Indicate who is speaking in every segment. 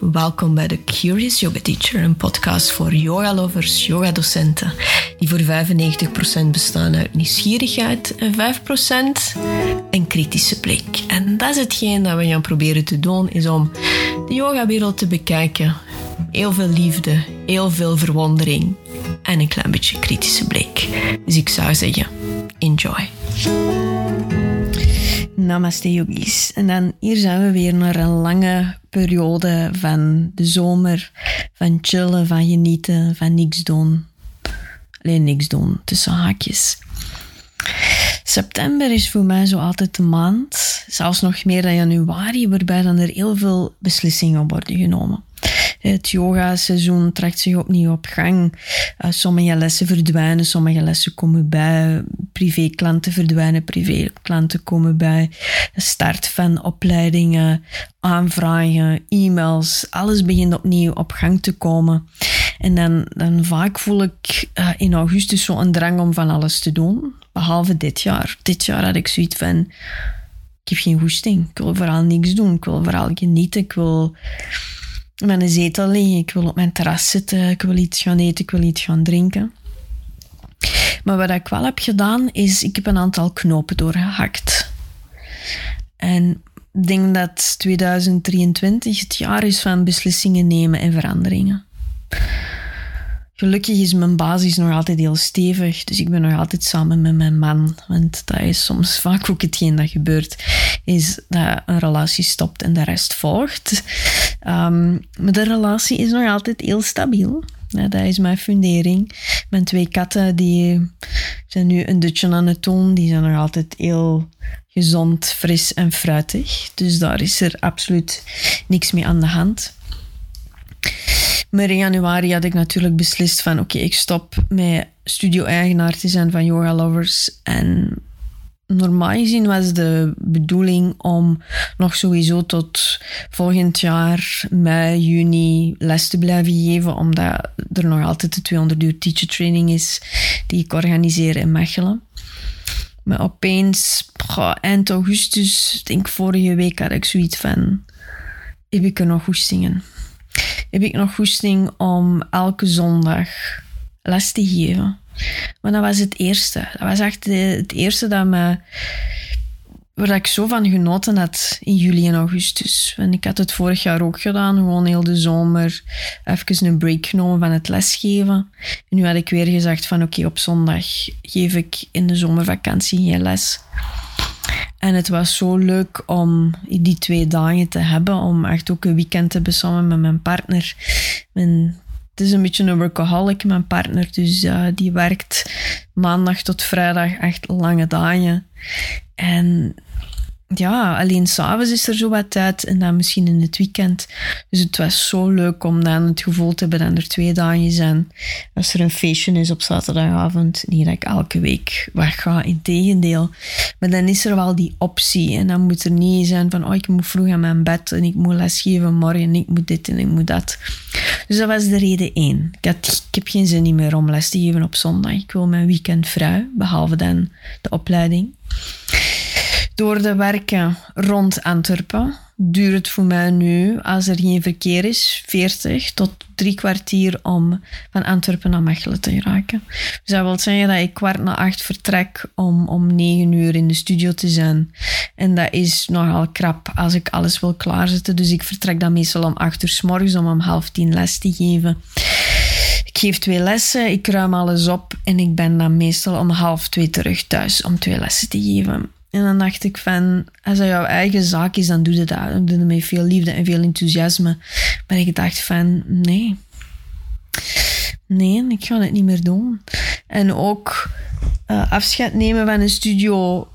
Speaker 1: Welkom bij de Curious Yoga Teacher, een podcast voor yoga-lovers, yoga-docenten, die voor 95% bestaan uit nieuwsgierigheid en 5% een kritische blik. En dat is hetgeen dat we gaan proberen te doen, is om de yogawereld te bekijken. Heel veel liefde, heel veel verwondering en een klein beetje kritische blik. Dus ik zou zeggen, enjoy. Namaste yogis. En dan hier zijn we weer naar een lange periode van de zomer, van chillen, van genieten, van niks doen. Alleen niks doen, tussen haakjes. September is voor mij zo altijd de maand, zelfs nog meer dan januari, waarbij dan er heel veel beslissingen worden genomen. Het yoga-seizoen trekt zich opnieuw op gang. Uh, sommige lessen verdwijnen, sommige lessen komen bij. Privé-klanten verdwijnen, privé-klanten komen bij. Start van opleidingen, aanvragen, e-mails, alles begint opnieuw op gang te komen. En dan, dan vaak voel ik uh, in augustus zo een drang om van alles te doen. Behalve dit jaar. Dit jaar had ik zoiets van... Ik heb geen goesting. Ik wil vooral niks doen. Ik wil vooral genieten. Ik wil met een zetel liggen. Ik wil op mijn terras zitten. Ik wil iets gaan eten. Ik wil iets gaan drinken. Maar wat ik wel heb gedaan, is ik heb een aantal knopen doorgehakt. En ik denk dat 2023 het jaar is van beslissingen nemen en veranderingen. Gelukkig is mijn basis nog altijd heel stevig, dus ik ben nog altijd samen met mijn man. Want dat is soms vaak ook hetgeen dat gebeurt, is dat een relatie stopt en de rest volgt. Um, maar de relatie is nog altijd heel stabiel. Ja, dat is mijn fundering. Mijn twee katten die zijn nu een dutje aan het doen. Die zijn nog altijd heel gezond, fris en fruitig. Dus daar is er absoluut niks mee aan de hand. Maar in januari had ik natuurlijk beslist van oké, ik stop met studio-eigenaar te zijn van Yoga Lovers. En normaal gezien was de bedoeling om nog sowieso tot volgend jaar, mei, juni, les te blijven geven, omdat er nog altijd de 200 uur teacher training is die ik organiseer in Mechelen. Maar opeens, eind augustus, denk vorige week, had ik zoiets van: heb ik er nog zingen? heb ik nog goesting om elke zondag les te geven. Maar dat was het eerste. Dat was echt het eerste dat me, waar ik zo van genoten had in juli en augustus. En ik had het vorig jaar ook gedaan, gewoon heel de zomer even een break genomen van het lesgeven. En nu had ik weer gezegd van oké, op zondag geef ik in de zomervakantie geen les. En het was zo leuk om die twee dagen te hebben, om echt ook een weekend te hebben met mijn partner. Mijn, het is een beetje een workaholic, mijn partner, dus uh, die werkt maandag tot vrijdag echt lange dagen. En ja, alleen s'avonds is er zo wat tijd en dan misschien in het weekend. Dus het was zo leuk om dan het gevoel te hebben dat er twee dagen zijn. Als er een feestje is op zaterdagavond, niet dat ik elke week wegga, in tegendeel. Maar dan is er wel die optie en dan moet er niet zijn van oh, ik moet vroeg aan mijn bed en ik moet lesgeven morgen en ik moet dit en ik moet dat. Dus dat was de reden één. Ik, ik heb geen zin meer om les te geven op zondag. Ik wil mijn weekend vrij, behalve dan de opleiding. Door de werken rond Antwerpen duurt het voor mij nu, als er geen verkeer is, 40 tot drie kwartier om van Antwerpen naar Mechelen te geraken. Dus dat wil zeggen dat ik kwart na acht vertrek om om negen uur in de studio te zijn. En dat is nogal krap als ik alles wil klaarzetten. Dus ik vertrek dan meestal om acht uur s morgens om om half tien les te geven. Ik geef twee lessen, ik ruim alles op en ik ben dan meestal om half twee terug thuis om twee lessen te geven. En dan dacht ik van, als dat jouw eigen zaak is, dan doe je dat. Dan doe je met veel liefde en veel enthousiasme. Maar ik dacht van, nee. Nee, ik ga het niet meer doen. En ook uh, afscheid nemen van een studio.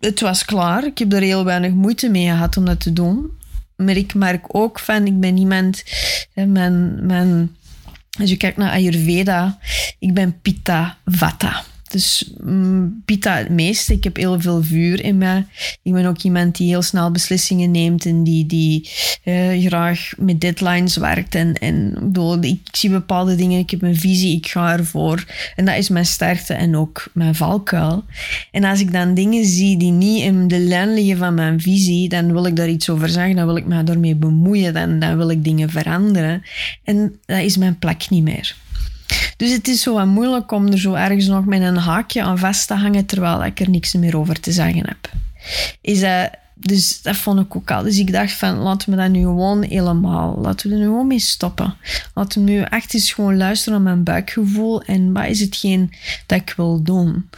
Speaker 1: Het was klaar. Ik heb er heel weinig moeite mee gehad om dat te doen. Maar ik merk ook van, ik ben iemand... Mijn, mijn, als je kijkt naar Ayurveda, ik ben Pitta Vata. Dus mm, biedt dat het meeste. Ik heb heel veel vuur in mij. Ik ben ook iemand die heel snel beslissingen neemt en die, die uh, graag met deadlines werkt. En, en bedoel, ik, zie bepaalde dingen, ik heb een visie, ik ga ervoor. En dat is mijn sterkte en ook mijn valkuil. En als ik dan dingen zie die niet in de lijn liggen van mijn visie, dan wil ik daar iets over zeggen, dan wil ik me daarmee bemoeien, dan, dan wil ik dingen veranderen. En dat is mijn plek niet meer. Dus het is zo wat moeilijk om er zo ergens nog met een haakje aan vast te hangen terwijl ik er niks meer over te zeggen heb. Is dat, dus dat vond ik ook al. Dus ik dacht van, laten we dat nu gewoon helemaal, laten we er nu gewoon mee stoppen. Laten we nu echt eens gewoon luisteren naar mijn buikgevoel en wat is hetgeen dat ik wil doen.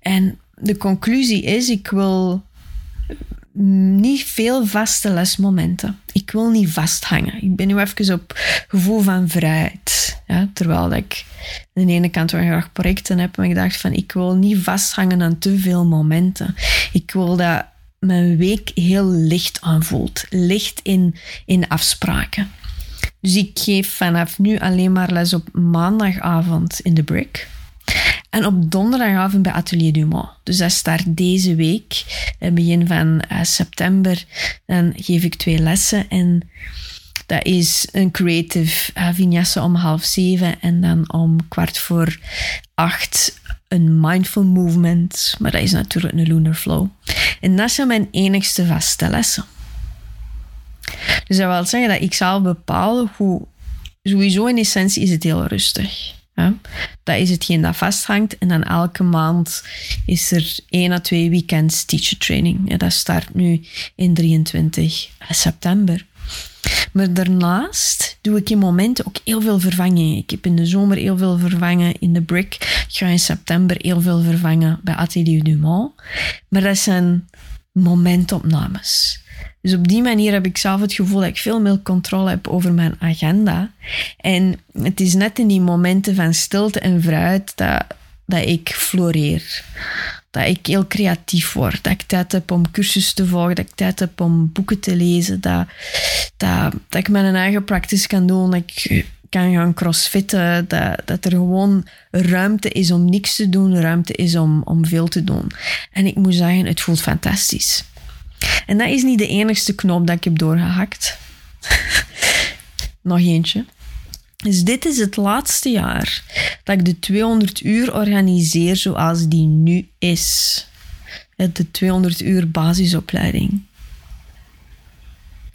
Speaker 1: En de conclusie is, ik wil niet veel vaste lesmomenten. Ik wil niet vasthangen. Ik ben nu even op gevoel van vrijheid. Ja, terwijl ik aan de ene kant wel graag projecten heb, maar ik dacht van ik wil niet vasthangen aan te veel momenten. Ik wil dat mijn week heel licht aanvoelt. Licht in, in afspraken. Dus ik geef vanaf nu alleen maar les op maandagavond in de Brick. En op donderdagavond bij Atelier Dumont. Dus dat start deze week, begin van uh, september. Dan geef ik twee lessen en dat is een creative uh, vignesse om half zeven en dan om kwart voor acht een mindful movement. Maar dat is natuurlijk een lunar flow. En dat zijn mijn enigste vaste lessen. Dus dat wil zeggen dat ik zal bepalen hoe... Sowieso in essentie is het heel rustig. Ja? Dat is hetgeen dat vasthangt. En dan elke maand is er één à twee weekends teacher training. Ja, dat start nu in 23 september. Maar daarnaast doe ik in momenten ook heel veel vervangingen. Ik heb in de zomer heel veel vervangen in de Brick. Ik ga in september heel veel vervangen bij Atelier Dumont. Maar dat zijn momentopnames. Dus op die manier heb ik zelf het gevoel dat ik veel meer controle heb over mijn agenda. En het is net in die momenten van stilte en vrijheid dat, dat ik floreer. Dat ik heel creatief word. Dat ik tijd heb om cursussen te volgen. Dat ik tijd heb om boeken te lezen. Dat, dat, dat ik mijn eigen practice kan doen. Dat ik kan gaan crossfitten. Dat, dat er gewoon ruimte is om niks te doen. Ruimte is om, om veel te doen. En ik moet zeggen, het voelt fantastisch. En dat is niet de enigste knop dat ik heb doorgehakt. Nog eentje. Dus dit is het laatste jaar dat ik de 200 uur organiseer zoals die nu is. De 200 uur basisopleiding.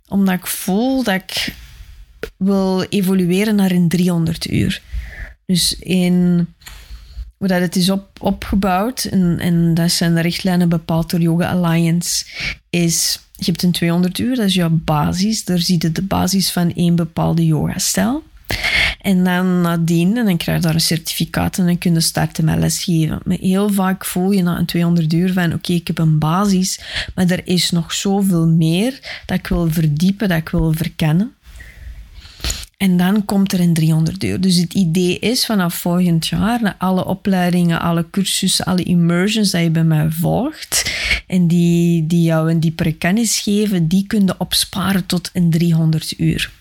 Speaker 1: Omdat ik voel dat ik wil evolueren naar een 300 uur. Dus in hoe dat het is op, opgebouwd, en, en dat zijn de richtlijnen bepaald door Yoga Alliance, is je hebt een 200 uur, dat is jouw basis. Daar zie je de basis van één bepaalde yoga-stijl. En dan nadien, en dan krijg je daar een certificaat en dan kun je starten met lesgeven. Maar heel vaak voel je na een 200 uur van, oké, ik heb een basis, maar er is nog zoveel meer dat ik wil verdiepen, dat ik wil verkennen. En dan komt er een 300 euro. Dus het idee is vanaf volgend jaar, alle opleidingen, alle cursussen, alle immersions dat je bij mij volgt en die, die jou een diepere kennis geven, die kun je opsparen tot een 300 uur.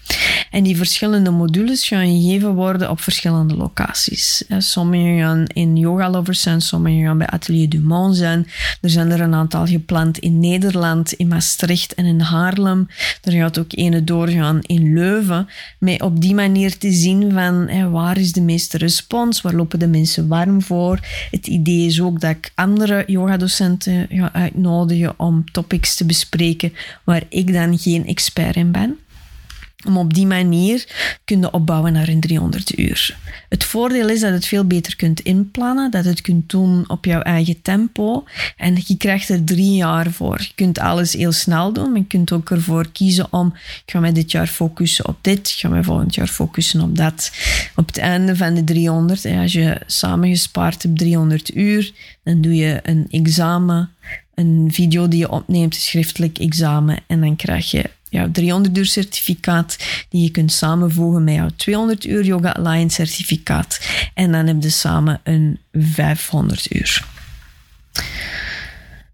Speaker 1: En die verschillende modules gaan gegeven worden op verschillende locaties. Sommige gaan in Yoga Lovers zijn, sommige gaan bij Atelier Dumont zijn. Er zijn er een aantal gepland in Nederland, in Maastricht en in Haarlem. Er gaat ook ene doorgaan in Leuven. Met op die manier te zien van waar is de meeste respons, waar lopen de mensen warm voor. Het idee is ook dat ik andere yogadocenten ga uitnodigen om topics te bespreken waar ik dan geen expert in ben. Om op die manier kunnen opbouwen naar een 300 uur. Het voordeel is dat het veel beter kunt inplannen, dat het kunt doen op jouw eigen tempo. En je krijgt er drie jaar voor. Je kunt alles heel snel doen, maar je kunt ook ervoor kiezen om, ik ga mij dit jaar focussen op dit, ik ga mij volgend jaar focussen op dat. Op het einde van de 300, als je samengespaard hebt 300 uur, dan doe je een examen, een video die je opneemt, een schriftelijk examen, en dan krijg je jouw 300 uur certificaat die je kunt samenvoegen met jouw 200 uur Yoga Alliance certificaat. En dan heb je samen een 500 uur.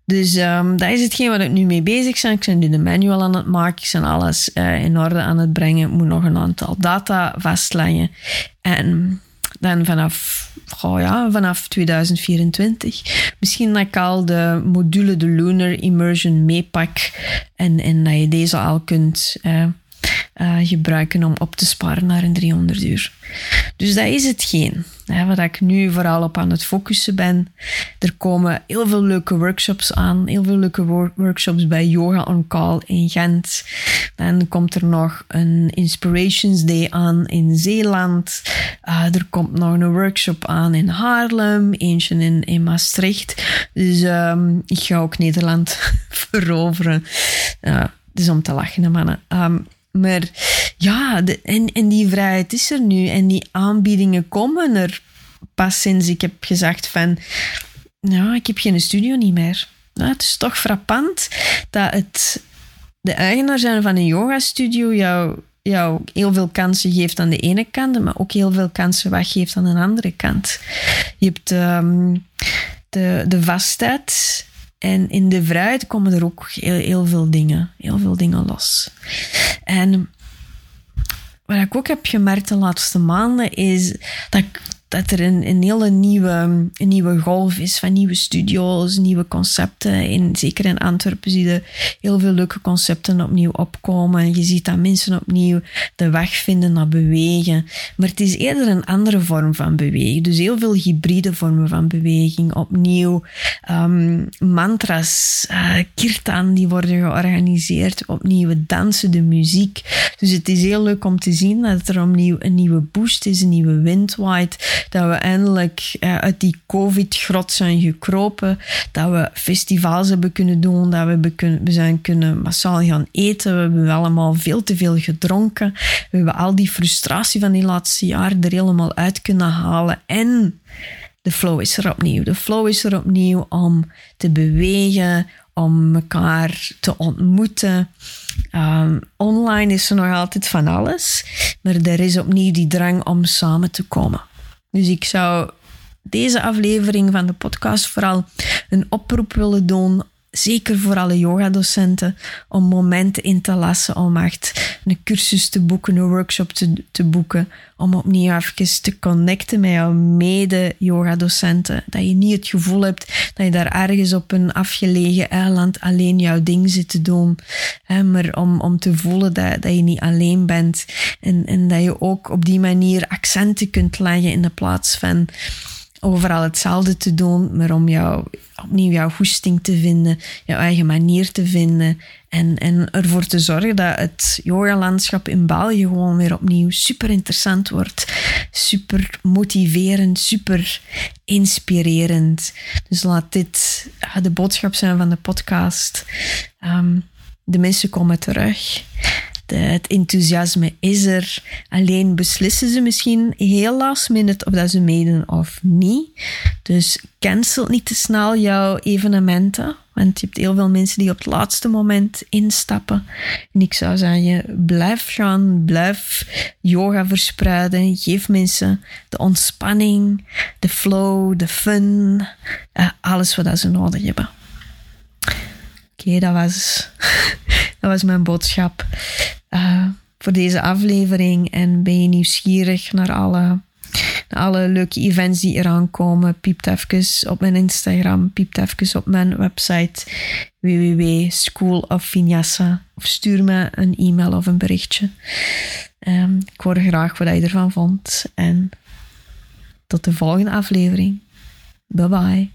Speaker 1: Dus um, dat is hetgeen waar ik nu mee bezig ben. Ik ben nu de manual aan het maken. Ik ben alles uh, in orde aan het brengen. Ik moet nog een aantal data vastleggen. En dan vanaf, ja, vanaf 2024. Misschien dat ik al de module, de Lunar Immersion meepak en, en dat je deze al kunt uh, uh, gebruiken om op te sparen naar een 300 uur. Dus dat is hetgeen hè, wat ik nu vooral op aan het focussen ben. Er komen heel veel leuke workshops aan, heel veel leuke wor workshops bij Yoga on Call in Gent. Dan komt er nog een Inspirations Day aan in Zeeland. Uh, er komt nog een workshop aan in Haarlem, eentje in, in Maastricht. Dus um, ik ga ook Nederland veroveren. Dus om te lachen, mannen. Um, maar ja, de, en, en die vrijheid is er nu. En die aanbiedingen komen er pas sinds ik heb gezegd van... Ja, ik heb geen studio niet meer. Nou, het is toch frappant dat het de eigenaar zijn van een yogastudio jou, jou heel veel kansen geeft aan de ene kant, maar ook heel veel kansen weggeeft aan de andere kant. Je hebt um, de, de vastheid en in de vrijheid komen er ook heel, heel veel dingen, heel veel dingen los. En wat ik ook heb gemerkt de laatste maanden is dat ik dat er een, een hele nieuwe, een nieuwe golf is van nieuwe studio's, nieuwe concepten. En zeker in Antwerpen zie je heel veel leuke concepten opnieuw opkomen. Je ziet dat mensen opnieuw de weg vinden naar bewegen. Maar het is eerder een andere vorm van bewegen. Dus heel veel hybride vormen van beweging. Opnieuw um, mantras, uh, kirtan die worden georganiseerd. Opnieuw dansen, de muziek. Dus het is heel leuk om te zien dat er opnieuw een nieuwe boost is, een nieuwe wind waait dat we eindelijk eh, uit die COVID-grot zijn gekropen. Dat we festivals hebben kunnen doen. Dat we, kunnen, we zijn kunnen massaal gaan eten. We hebben allemaal veel te veel gedronken. We hebben al die frustratie van die laatste jaren er helemaal uit kunnen halen. En de flow is er opnieuw. De flow is er opnieuw om te bewegen, om elkaar te ontmoeten. Um, online is er nog altijd van alles, maar er is opnieuw die drang om samen te komen. Dus ik zou deze aflevering van de podcast vooral een oproep willen doen zeker voor alle yogadocenten, om momenten in te lassen, om echt een cursus te boeken, een workshop te, te boeken, om opnieuw even te connecten met jouw mede-yogadocenten. Dat je niet het gevoel hebt dat je daar ergens op een afgelegen eiland alleen jouw ding zit te doen, hè, maar om, om te voelen dat, dat je niet alleen bent en, en dat je ook op die manier accenten kunt leggen in de plaats van overal hetzelfde te doen, maar om jou, opnieuw jouw goesting te vinden, jouw eigen manier te vinden en, en ervoor te zorgen dat het yogalandschap in België gewoon weer opnieuw super interessant wordt, super motiverend, super inspirerend. Dus laat dit de boodschap zijn van de podcast. Um, de mensen komen terug het enthousiasme is er. Alleen beslissen ze misschien heel last minute of dat ze meedoen of niet. Dus cancel niet te snel jouw evenementen. Want je hebt heel veel mensen die op het laatste moment instappen. En ik zou zeggen, blijf gaan, blijf yoga verspreiden. Geef mensen de ontspanning, de flow, de fun. Uh, alles wat ze nodig hebben. Oké, dat, was, dat was mijn boodschap uh, voor deze aflevering. En ben je nieuwsgierig naar alle, naar alle leuke events die eraan komen? Piept even op mijn Instagram, piept even op mijn website www.schoolofvinyasa of stuur me een e-mail of een berichtje. Um, ik hoor graag wat je ervan vond. En tot de volgende aflevering. Bye bye.